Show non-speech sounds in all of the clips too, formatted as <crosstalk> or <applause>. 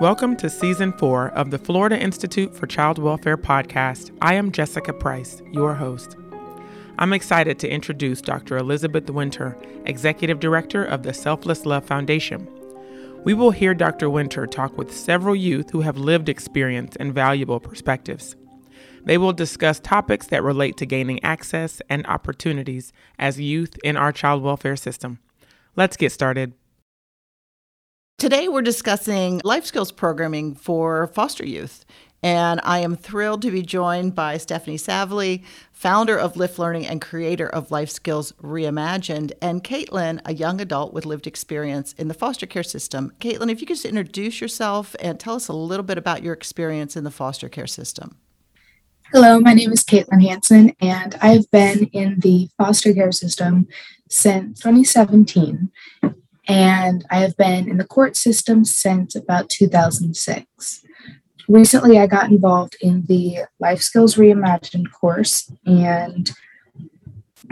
Welcome to Season 4 of the Florida Institute for Child Welfare podcast. I am Jessica Price, your host. I'm excited to introduce Dr. Elizabeth Winter, Executive Director of the Selfless Love Foundation. We will hear Dr. Winter talk with several youth who have lived experience and valuable perspectives. They will discuss topics that relate to gaining access and opportunities as youth in our child welfare system. Let's get started. Today, we're discussing life skills programming for foster youth. And I am thrilled to be joined by Stephanie Savely, founder of Lift Learning and creator of Life Skills Reimagined, and Caitlin, a young adult with lived experience in the foster care system. Caitlin, if you could just introduce yourself and tell us a little bit about your experience in the foster care system. Hello, my name is Caitlin Hanson, and I've been in the foster care system since 2017 and I have been in the court system since about 2006. Recently, I got involved in the Life Skills Reimagined course, and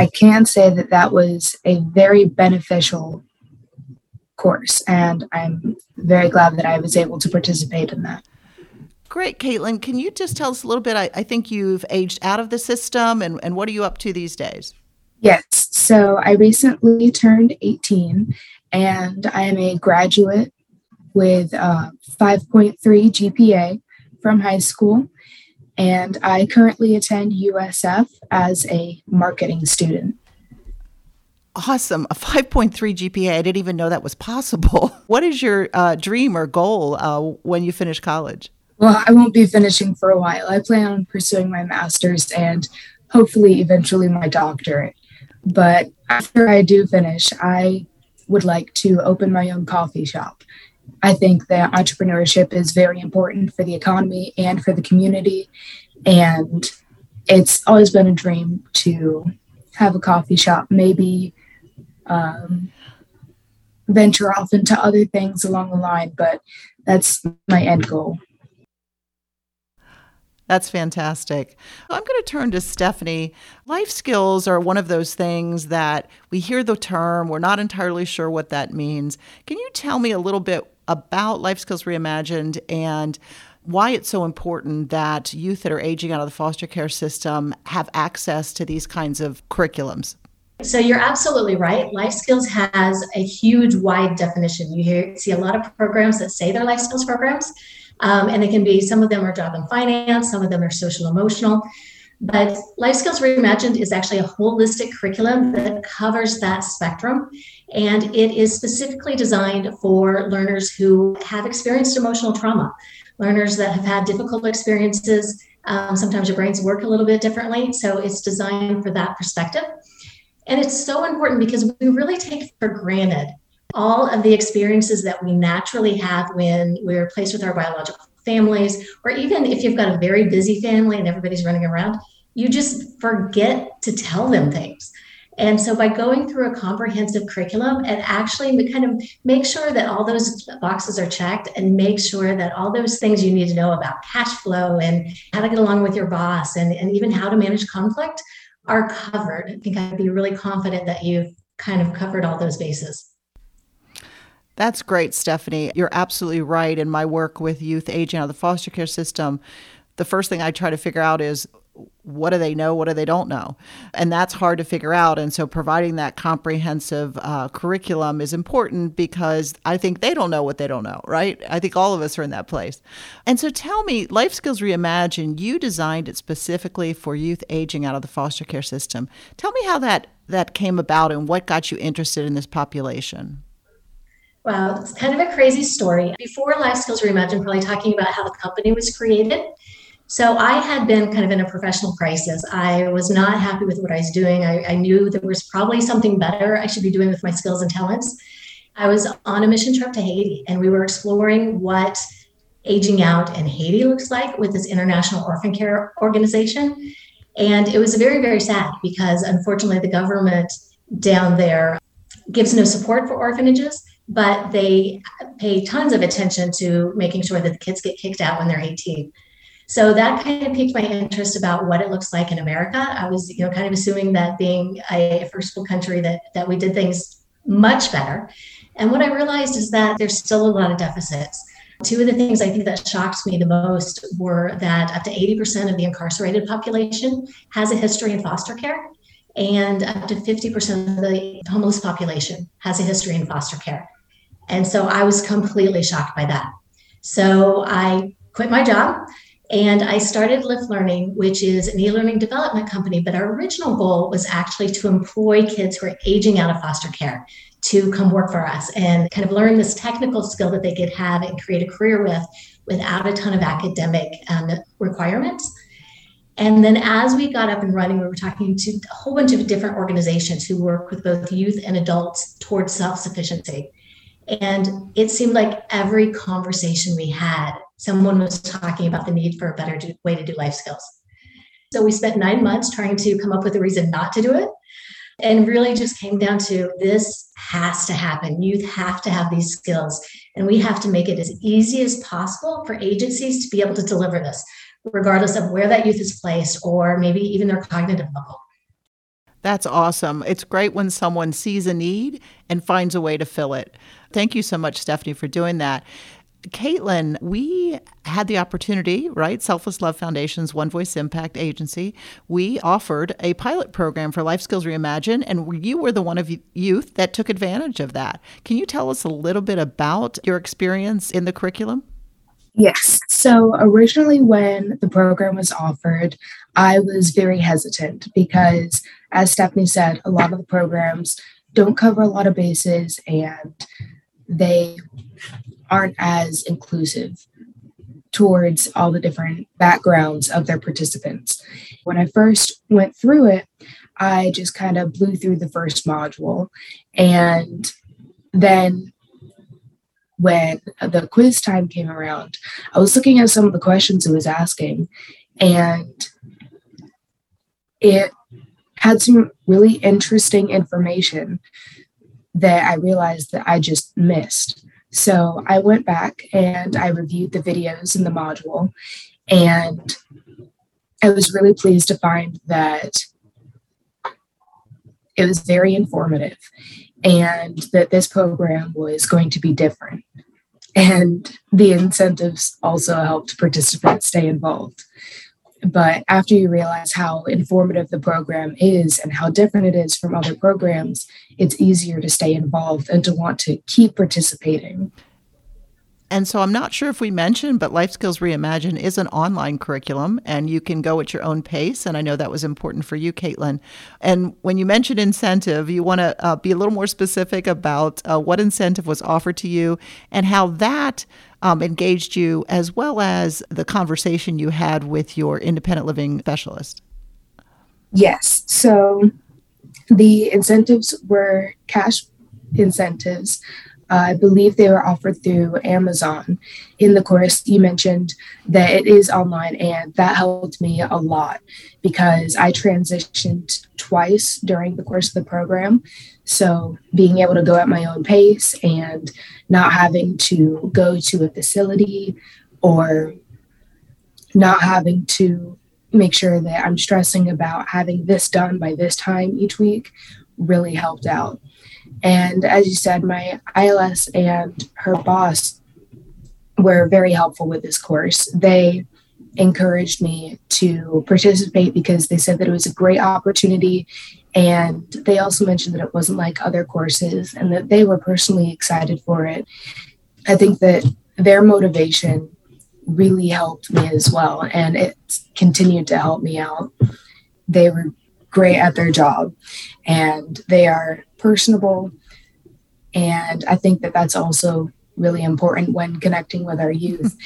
I can say that that was a very beneficial course, and I'm very glad that I was able to participate in that. Great, Caitlin. Can you just tell us a little bit? I, I think you've aged out of the system, and, and what are you up to these days? Yes. So I recently turned 18 and I am a graduate with a 5.3 GPA from high school. And I currently attend USF as a marketing student. Awesome. A 5.3 GPA. I didn't even know that was possible. <laughs> What is your uh, dream or goal uh, when you finish college? Well, I won't be finishing for a while. I plan on pursuing my master's and hopefully eventually my doctorate. But after I do finish, I would like to open my own coffee shop. I think that entrepreneurship is very important for the economy and for the community. And it's always been a dream to have a coffee shop, maybe um, venture off into other things along the line, but that's my end goal. That's fantastic. I'm going to turn to Stephanie. Life skills are one of those things that we hear the term, we're not entirely sure what that means. Can you tell me a little bit about Life Skills Reimagined and why it's so important that youth that are aging out of the foster care system have access to these kinds of curriculums? So you're absolutely right. Life skills has a huge, wide definition. You hear, see a lot of programs that say they're life skills programs, um, and it can be some of them are job and finance, some of them are social emotional. But Life Skills Reimagined is actually a holistic curriculum that covers that spectrum. And it is specifically designed for learners who have experienced emotional trauma, learners that have had difficult experiences. Um, sometimes your brains work a little bit differently. So it's designed for that perspective. And it's so important because we really take for granted all of the experiences that we naturally have when we're placed with our biological families, or even if you've got a very busy family and everybody's running around, you just forget to tell them things. And so by going through a comprehensive curriculum, and actually kind of make sure that all those boxes are checked and make sure that all those things you need to know about cash flow and how to get along with your boss and, and even how to manage conflict are covered. I think I'd be really confident that you've kind of covered all those bases. That's great, Stephanie. You're absolutely right. In my work with youth aging out of the foster care system, the first thing I try to figure out is what do they know what do they don't know? And that's hard to figure out. And so providing that comprehensive uh, curriculum is important because i think they don't know what they don't know right? I think all of us are in that place. And so tell me life skills reimagined you designed it specifically for youth aging out of the foster care system. Tell me how that that came about and what got you interested in this population Wow, it's kind of a crazy story. Before Life Skills Reimagined, probably talking about how the company was created. So I had been kind of in a professional crisis. I was not happy with what I was doing. I, I knew there was probably something better I should be doing with my skills and talents. I was on a mission trip to Haiti, and we were exploring what aging out in Haiti looks like with this international orphan care organization. And it was very, very sad because unfortunately, the government down there gives no support for orphanages but they pay tons of attention to making sure that the kids get kicked out when they're 18. So that kind of piqued my interest about what it looks like in America. I was, you know, kind of assuming that being a first world country that that we did things much better. And what I realized is that there's still a lot of deficits. Two of the things I think that shocked me the most were that up to 80% of the incarcerated population has a history in foster care, and up to 50% of the homeless population has a history in foster care. And so I was completely shocked by that. So I quit my job and I started Lift Learning, which is an e learning development company. But our original goal was actually to employ kids who are aging out of foster care to come work for us and kind of learn this technical skill that they could have and create a career with without a ton of academic um, requirements. And then as we got up and running, we were talking to a whole bunch of different organizations who work with both youth and adults towards self sufficiency. And it seemed like every conversation we had, someone was talking about the need for a better do, way to do life skills. So we spent nine months trying to come up with a reason not to do it. And really just came down to this has to happen. Youth have to have these skills, and we have to make it as easy as possible for agencies to be able to deliver this, regardless of where that youth is placed or maybe even their cognitive level. That's awesome. It's great when someone sees a need and finds a way to fill it. Thank you so much, Stephanie, for doing that. Caitlin, we had the opportunity, right? Selfless Love Foundation's One Voice Impact Agency. We offered a pilot program for Life Skills Reimagine, and you were the one of youth that took advantage of that. Can you tell us a little bit about your experience in the curriculum? Yes. So originally, when the program was offered, I was very hesitant because, as Stephanie said, a lot of the programs don't cover a lot of bases and they aren't as inclusive towards all the different backgrounds of their participants. When I first went through it, I just kind of blew through the first module. And then when the quiz time came around, I was looking at some of the questions it was asking, and it had some really interesting information that I realized that I just missed. So I went back and I reviewed the videos in the module, and I was really pleased to find that it was very informative and that this program was going to be different. And the incentives also helped participants stay involved. But after you realize how informative the program is and how different it is from other programs, it's easier to stay involved and to want to keep participating. And so I'm not sure if we mentioned, but Life Skills Reimagine is an online curriculum and you can go at your own pace. And I know that was important for you, Caitlin. And when you mentioned incentive, you want to uh, be a little more specific about uh, what incentive was offered to you and how that um, engaged you, as well as the conversation you had with your independent living specialist. Yes. So the incentives were cash incentives. Uh, I believe they were offered through Amazon. In the course, you mentioned that it is online, and that helped me a lot because I transitioned twice during the course of the program. So, being able to go at my own pace and not having to go to a facility or not having to make sure that I'm stressing about having this done by this time each week really helped out. And as you said, my ILS and her boss were very helpful with this course. They encouraged me to participate because they said that it was a great opportunity. And they also mentioned that it wasn't like other courses and that they were personally excited for it. I think that their motivation really helped me as well. And it continued to help me out. They were great at their job and they are personable. And I think that that's also really important when connecting with our youth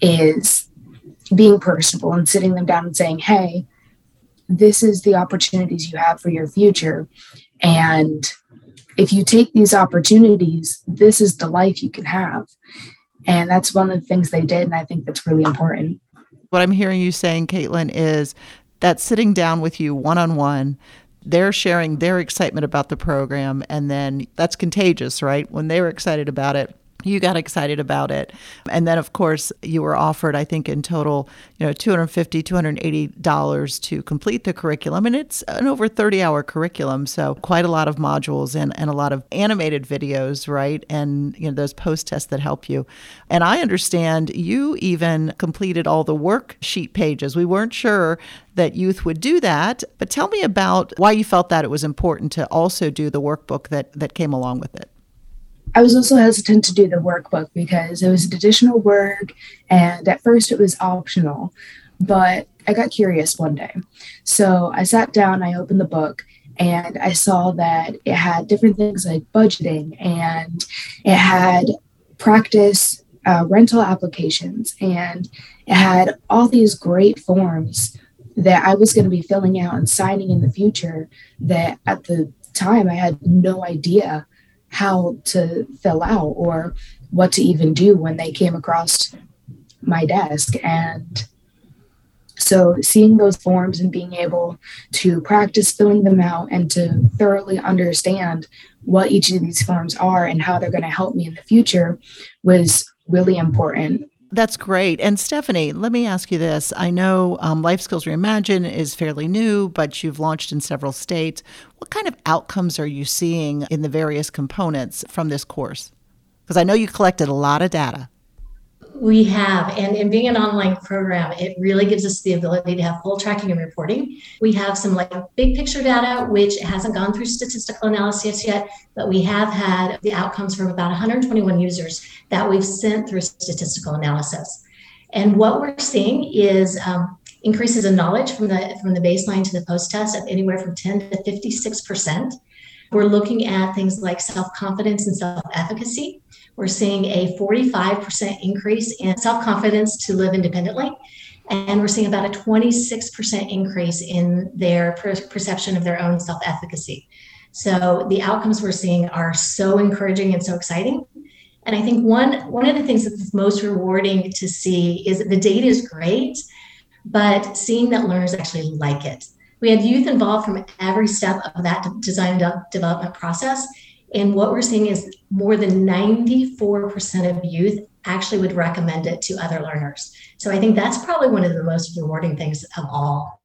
is being personable and sitting them down and saying, hey, this is the opportunities you have for your future. And if you take these opportunities, this is the life you can have. And that's one of the things they did. And I think that's really important. What I'm hearing you saying, Caitlin, is that sitting down with you one on one, they're sharing their excitement about the program, and then that's contagious, right? When they were excited about it, you got excited about it. And then of course you were offered i think in total you know 250 280 dollars to complete the curriculum. And it's an over 30 hour curriculum so quite a lot of modules and, and a lot of animated videos right? And you know those post tests that help you. And i understand you even completed all the worksheet pages. We weren't sure that youth would do that but tell me about why you felt that it was important to also do the workbook that that came along with it I was also hesitant to do the workbook because it was additional work and at first it was optional. But I got curious one day. So I sat down, I opened the book, and I saw that it had different things like budgeting and it had practice uh, rental applications and it had all these great forms that I was going to be filling out and signing in the future that at the time I had no idea how to fill out or what to even do when they came across my desk. And so seeing those forms and being able to practice filling them out and to thoroughly understand what each of these forms are and how they're going to help me in the future was really important. That's great. And Stephanie, let me ask you this. I know um, Life Skills Reimagine is fairly new, but you've launched in several states. What kind of outcomes are you seeing in the various components from this course? Because I know you collected a lot of data. We have, and, and being an online program, it really gives us the ability to have full tracking and reporting. We have some like big picture data, which hasn't gone through statistical analysis yet, but we have had the outcomes from about 121 users that we've sent through statistical analysis. And what we're seeing is um, increases in knowledge from the from the baseline to the post test of anywhere from 10 to 56 percent. We're looking at things like self confidence and self efficacy. We're seeing a 45% increase in self confidence to live independently. And we're seeing about a 26% increase in their per- perception of their own self efficacy. So the outcomes we're seeing are so encouraging and so exciting. And I think one, one of the things that's most rewarding to see is that the data is great, but seeing that learners actually like it. We had youth involved from every step of that design development process. And what we're seeing is more than 94% of youth actually would recommend it to other learners. So I think that's probably one of the most rewarding things of all.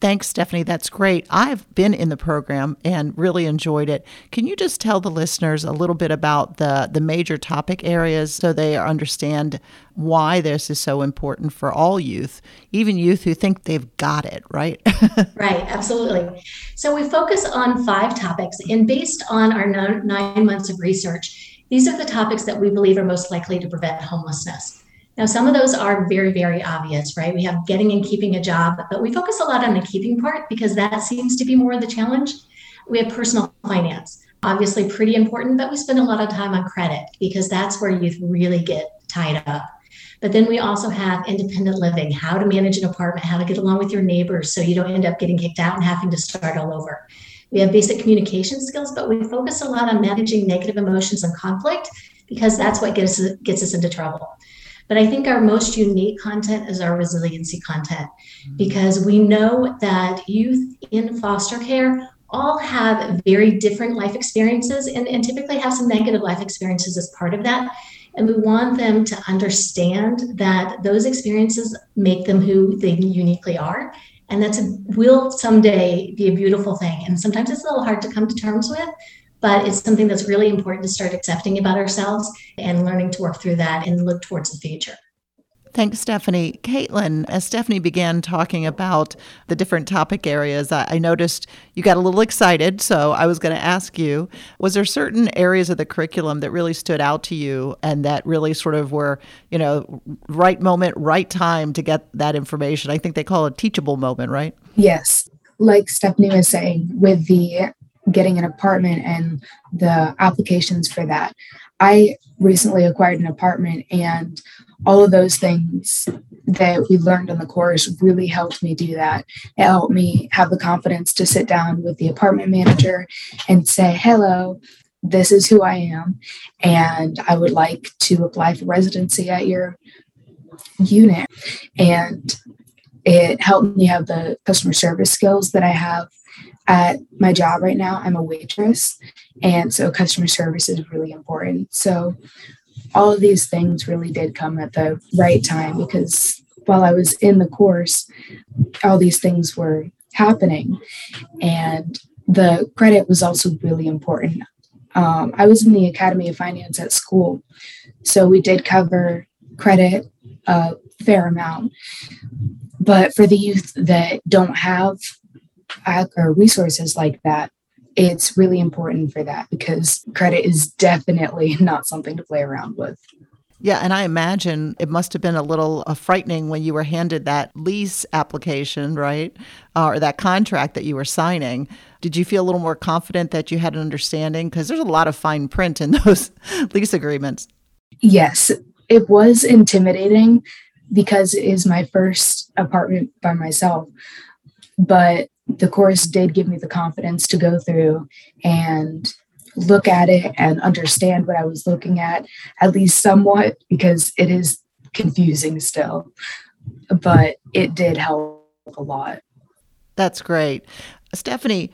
Thanks, Stephanie. That's great. I've been in the program and really enjoyed it. Can you just tell the listeners a little bit about the, the major topic areas so they understand why this is so important for all youth, even youth who think they've got it, right? <laughs> right, absolutely. So we focus on five topics, and based on our nine months of research, these are the topics that we believe are most likely to prevent homelessness. Now, some of those are very, very obvious, right? We have getting and keeping a job, but we focus a lot on the keeping part because that seems to be more of the challenge. We have personal finance, obviously pretty important, but we spend a lot of time on credit because that's where youth really get tied up. But then we also have independent living, how to manage an apartment, how to get along with your neighbors so you don't end up getting kicked out and having to start all over. We have basic communication skills, but we focus a lot on managing negative emotions and conflict because that's what gets, gets us into trouble. But I think our most unique content is our resiliency content mm-hmm. because we know that youth in foster care all have very different life experiences and, and typically have some negative life experiences as part of that. And we want them to understand that those experiences make them who they uniquely are. And that's a, will someday be a beautiful thing. And sometimes it's a little hard to come to terms with, but it's something that's really important to start accepting about ourselves and learning to work through that and look towards the future. Thanks, Stephanie. Caitlin, as Stephanie began talking about the different topic areas, I, noticed you got a little excited. So I was going to ask you was there certain areas of the curriculum that really stood out to you and that really sort of were, you know, right moment, right time to get that information? I think they call it teachable moment, right? Yes. Like Stephanie was saying, with the getting an apartment and the applications for that. I recently acquired an apartment and all of those things that we learned in the course really helped me do that. It helped me have the confidence to sit down with the apartment manager and say, hello, this is who I am, and I would like to apply for residency at your unit. And it helped me have the customer service skills that I have at my job right now, I'm a waitress. And so customer service is really important. So all of these things really did come at the right time because while I was in the course, all these things were happening. And the credit was also really important. Um, I was in the Academy of Finance at school, so we did cover credit a fair amount. But for the youth that don't have or resources like that, it's really important for that because credit is definitely <laughs> not something to play around with. Yeah, and I imagine it must have been a little uh, frightening when you were handed that lease application, right? Uh, or that contract that you were signing. Did you feel a little more confident that you had an understanding? Because there's a lot of fine print in <laughs> those lease agreements. Yes, it was intimidating because it is my first apartment by myself. But the course did give me the confidence to go through and look at it and understand what I was looking at, at least somewhat, because it is confusing still. But it did help a lot. That's great. Stephanie,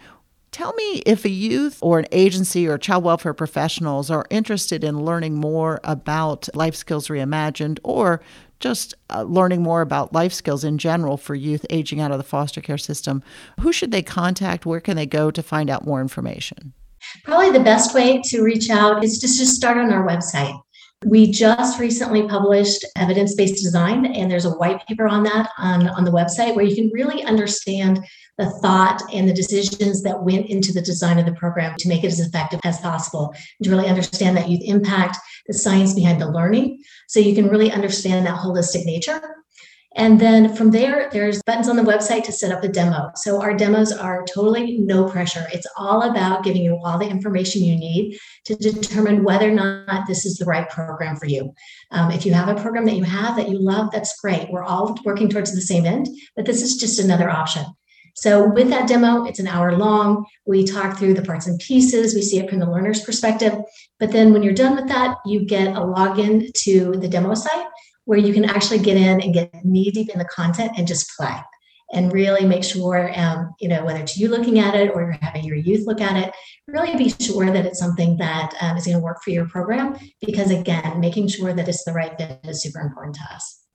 tell me if a youth or an agency or child welfare professionals are interested in learning more about Life Skills Reimagined or just uh, learning more about life skills in general for youth aging out of the foster care system, who should they contact? Where can they go to find out more information? Probably the best way to reach out is to just start on our website. We just recently published evidence based design, and there's a white paper on that on, on the website where you can really understand the thought and the decisions that went into the design of the program to make it as effective as possible, and to really understand that youth impact, the science behind the learning, so you can really understand that holistic nature. And then from there, there's buttons on the website to set up a demo. So our demos are totally no pressure. It's all about giving you all the information you need to determine whether or not this is the right program for you. Um, if you have a program that you have that you love, that's great. We're all working towards the same end, but this is just another option. So with that demo, it's an hour long. We talk through the parts and pieces. We see it from the learner's perspective. But then when you're done with that, you get a login to the demo site where you can actually get in and get knee deep in the content and just play and really make sure, um, you know, whether it's you looking at it or you're having your youth look at it, really be sure that it's something that um, is going to work for your program. Because again, making sure that it's the right fit is super important to us.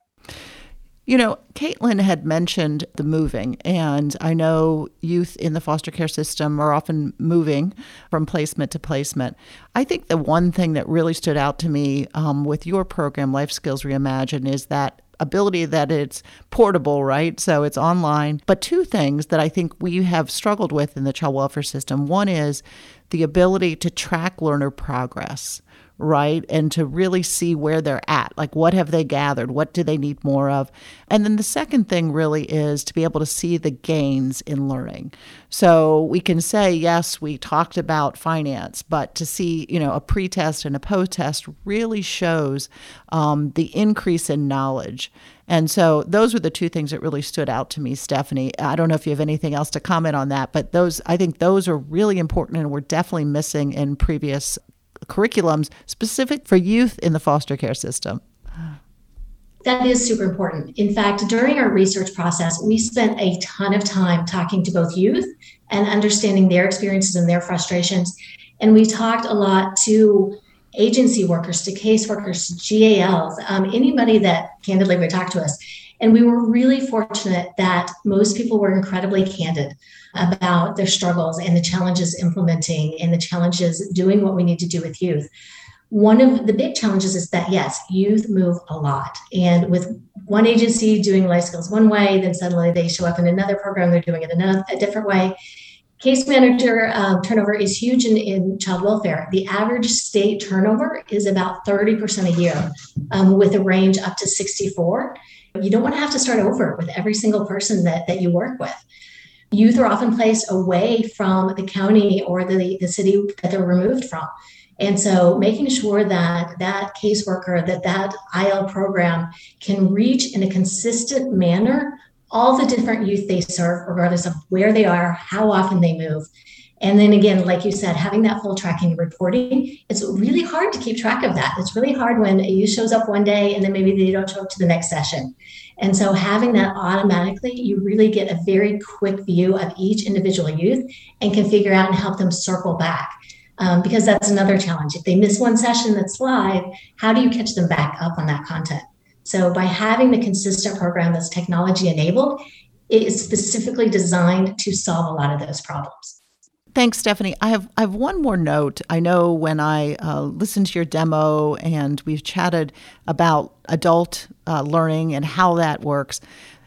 You know, Caitlin had mentioned the moving, and I know youth in the foster care system are often moving from placement to placement. I think the one thing that really stood out to me um, with your program, Life Skills Reimagined, is that ability that it's portable, right? So it's online. But two things that I think we have struggled with in the child welfare system one is the ability to track learner progress right? And to really see where they're at. Like, what have they gathered? What do they need more of? And then the second thing really is to be able to see the gains in learning. So we can say, yes, we talked about finance, but to see, you know, a pre test and a post test really shows um, the increase in knowledge. And so those were the two things that really stood out to me, Stephanie. I don't know if you have anything else to comment on that, but those I think those are really important and were definitely missing in previous curriculums specific for youth in the foster care system? That is super important. In fact, during our research process, we spent a ton of time talking to both youth and understanding their experiences and their frustrations. And we talked a lot to agency workers, to caseworkers, to GALs, um, anybody that candidly would talk to us. And we were really fortunate that most people were incredibly candid about their struggles and the challenges implementing and the challenges doing what we need to do with youth. One of the big challenges is that, yes, youth move a lot. And with one agency doing life skills one way, then suddenly they show up in another program, they're doing it another, a different way. Case manager um, turnover is huge in, in, child welfare. The average state turnover is about 30% a year, um, with a range up to 64. You don't want to have to start over with every single person that, that you work with. Youth are often placed away from the county or the, the city that they're removed from. And so making sure that that caseworker, that that IL program can reach in a consistent manner all the different youth they serve, regardless of where they are, how often they move. And then again, like you said, having that full tracking and reporting, it's really hard to keep track of that. It's really hard when a youth shows up one day and then maybe they don't show up to the next session. And so having that automatically, you really get a very quick view of each individual youth and can figure out and help them circle back. um, because that's another challenge. If they miss one session that's live, how do you catch them back up on that content? So by having the consistent program that's technology enabled, it is specifically designed to solve a lot of those problems. Thanks, Stephanie. I have I have one more note. I know when I uh, listened to your demo and we've chatted about adult uh, learning and how that works.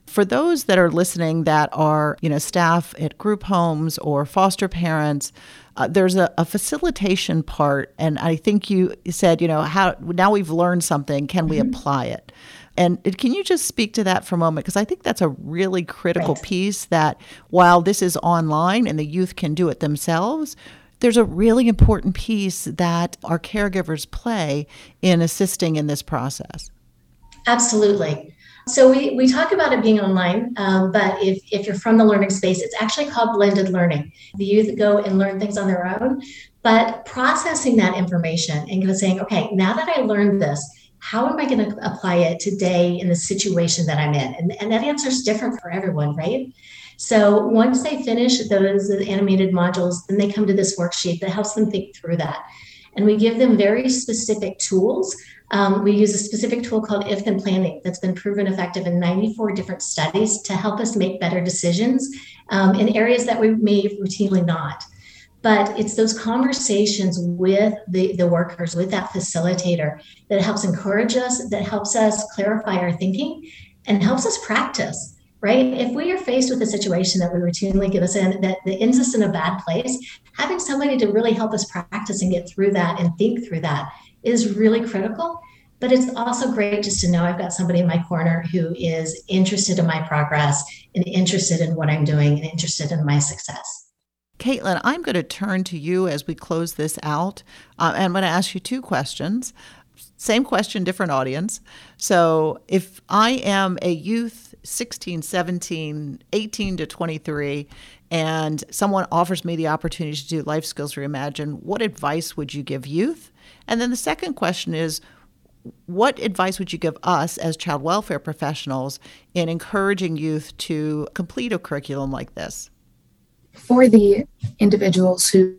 For those that are listening that are you know staff at group homes or foster parents, uh, there's a, a, facilitation part, and I think you said you know how now we've learned something. Can we mm-hmm. apply it? And can you just speak to that for a moment? Because I think that's a really critical right. piece that while this is online and the youth can do it themselves, there's a really important piece that our caregivers play in assisting in this process. Absolutely. So we, we talk about it being online, um, but if, if you're from the learning space, it's actually called blended learning. The youth go and learn things on their own, but processing that information and saying, okay, now that I learned this, how am I going to apply it today in the situation that I'm in? And, and that answer is different for everyone, right? So once they finish those animated modules, then they come to this worksheet that helps them think through that. And we give them very specific tools. Um, we use a specific tool called if then planning that's been proven effective in 94 different studies to help us make better decisions um, in areas that we may routinely not. But it's those conversations with the, the workers with that facilitator that helps encourage us that helps us clarify our thinking and helps us practice right? If we are faced with a situation that we routinely get us in that, that ends us in a bad place having somebody to really help us practice and get through that and think through that is really critical but it's also great just to know I've got somebody in my corner who is interested in my progress and interested in what I'm doing and interested in my success. Caitlin, I'm going to turn to you as we close this out. Uh, and I'm going to ask you two questions. Same question, different audience. So, if I am a youth, 16, 17, 18 to 23, and someone offers me the opportunity to do Life Skills Reimagine, what advice would you give youth? And then the second question is, what advice would you give us as child welfare professionals in encouraging youth to complete a curriculum like this? for the individuals who,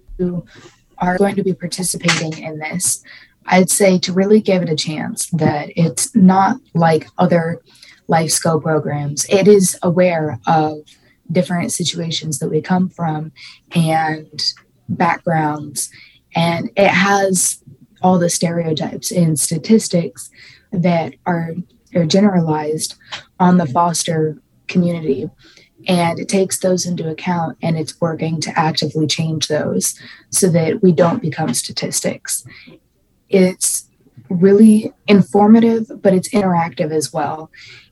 are going to be participating in this, I'd say to really give it a chance that it's not like other life skill programs. It is aware of different situations that we come from and backgrounds, and it has all the stereotypes and statistics that are, are generalized on the foster community. And it takes those into account and it's working to actively change those so that we don't become statistics. It's really informative but it's interactive as well.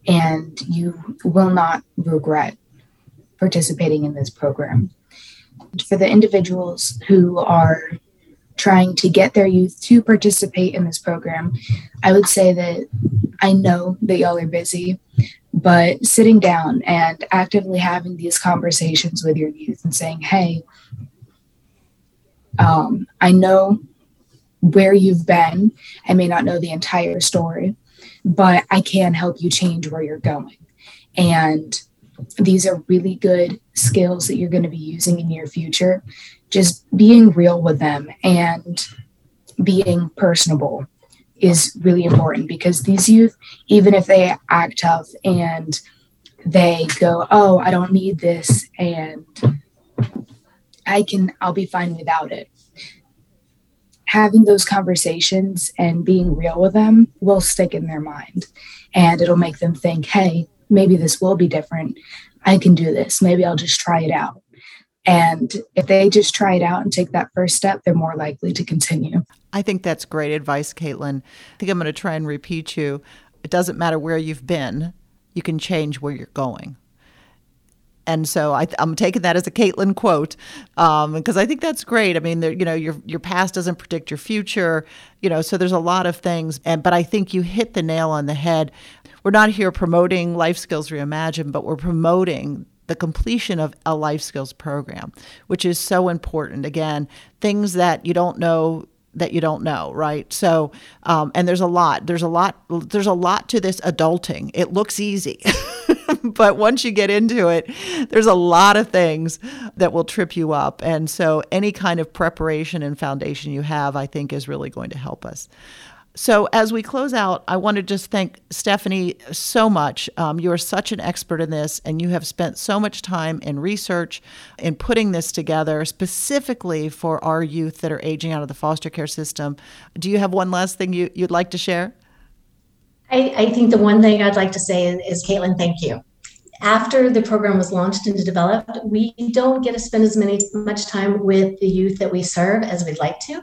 And you will not regret participating in this program. For the individuals who are trying to get their youth to participate in this program i would say that i know that y'all are busy but sitting down and actively having these conversations with your youth and saying, hey, um, I know where you've been. I may not know the entire story, but I can help you change where you're going. And these are really good skills that you're going to be using in your future. Just being real with them and being personable is really important because these youth, even if they act tough and they go, Oh, I don't need this, and I can, I'll be fine without it. Having those conversations and being real with them will stick in their mind and it'll make them think, Hey, maybe this will be different. I can do this. Maybe I'll just try it out. And if they just try it out and take that first step, they're more likely to continue. I think that's great advice, Caitlin. I think I'm going to try and repeat you. It doesn't matter where you've been, you can change where you're going. And so I, am taking that as a Caitlin quote because um, I think that's great. I mean, there, you know, your your past doesn't predict your future. You know, so there's a lot of things. And but I think you hit the nail on the head. We're not here promoting life skills reimagined, but we're promoting the completion of a life skills program, which is so important. Again, things that you don't know that you don't know, right? So, um, and there's a lot. There's a lot. There's a lot to this adulting. It looks easy. <laughs> but once you get into it, there's a lot of things that will trip you up. And so any kind of preparation and foundation you have, I think, is really going to help us. So, as we close out, I want to just thank Stephanie so much. Um, you are such an expert in this, and you have spent so much time in research in putting this together specifically for our youth that are aging out of the foster care system. Do you have one last thing you, would like to share? I, I, think the one thing I'd like to say is, is, Caitlin, thank you. After the program was launched and developed, we don't get to spend as many much time with the youth that we serve as we'd like to.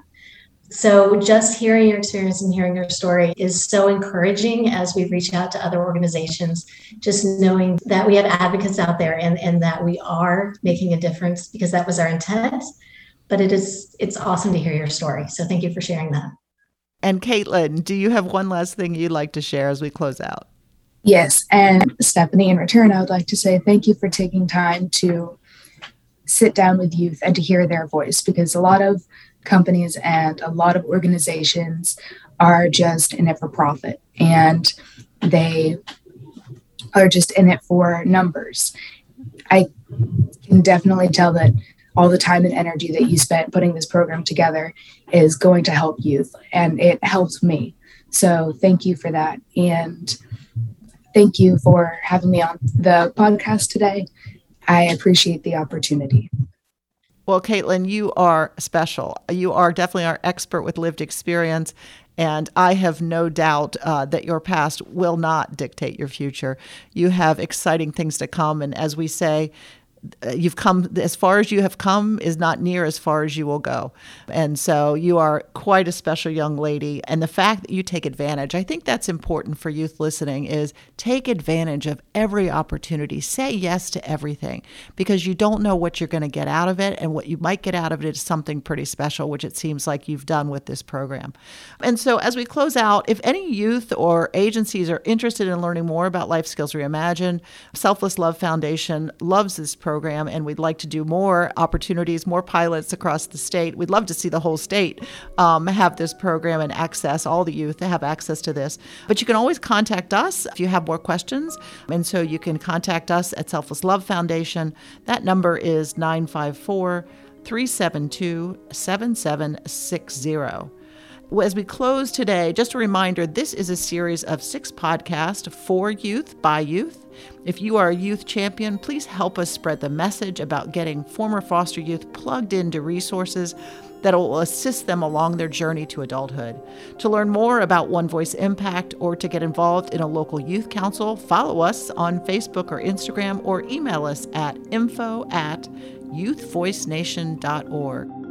So, just hearing your experience and hearing your story is so encouraging as we reach out to other organizations. Just knowing that we have advocates out there and, and that we are making a difference because that was our intent. But it is it's awesome to hear your story. So, thank you for sharing that. And Caitlin, do you have one last thing you'd like to share as we close out? Yes. And Stephanie, in return, I would like to say thank you for taking time to sit down with youth and to hear their voice because a lot of companies and a lot of organizations are just in it for profit and they are just in it for numbers. I can definitely tell that all the time and energy that you spent putting this program together is going to help youth and it helps me. So thank you for that. And thank you for having me on the podcast today. I appreciate the opportunity. Well, Caitlin, you are special. You are definitely our expert with lived experience. And I have no doubt uh, that your past will not dictate your future. You have exciting things to come. And as we say, Uh, you've come as far as you have come is not near as far as you will go. And so you are quite a special young lady. And the fact that you take advantage, I think that's important for youth listening is take advantage of every opportunity. Say yes to everything because you don't know what you're going to get out of it. And what you might get out of it is something pretty special, which it seems like you've done with this program. And so as we close out, if any youth or agencies are interested in learning more about Life Skills Reimagined, Selfless Love Foundation loves this program program, and we'd like to do more opportunities, more pilots across the state. We'd love to see the whole state um, have this program and access, all the youth to have access to this. But you can always contact us if you have more questions. And so you can contact us at Selfless Love Foundation. That number is 954 372 7760 as we close today, just a reminder this is a series of six podcasts for youth by youth. If you are a youth champion, please help us spread the message about getting former foster youth plugged into resources that will assist them along their journey to adulthood. To learn more about One Voice Impact or to get involved in a local youth council, follow us on Facebook or Instagram or email us at info at youthvoicenation.org.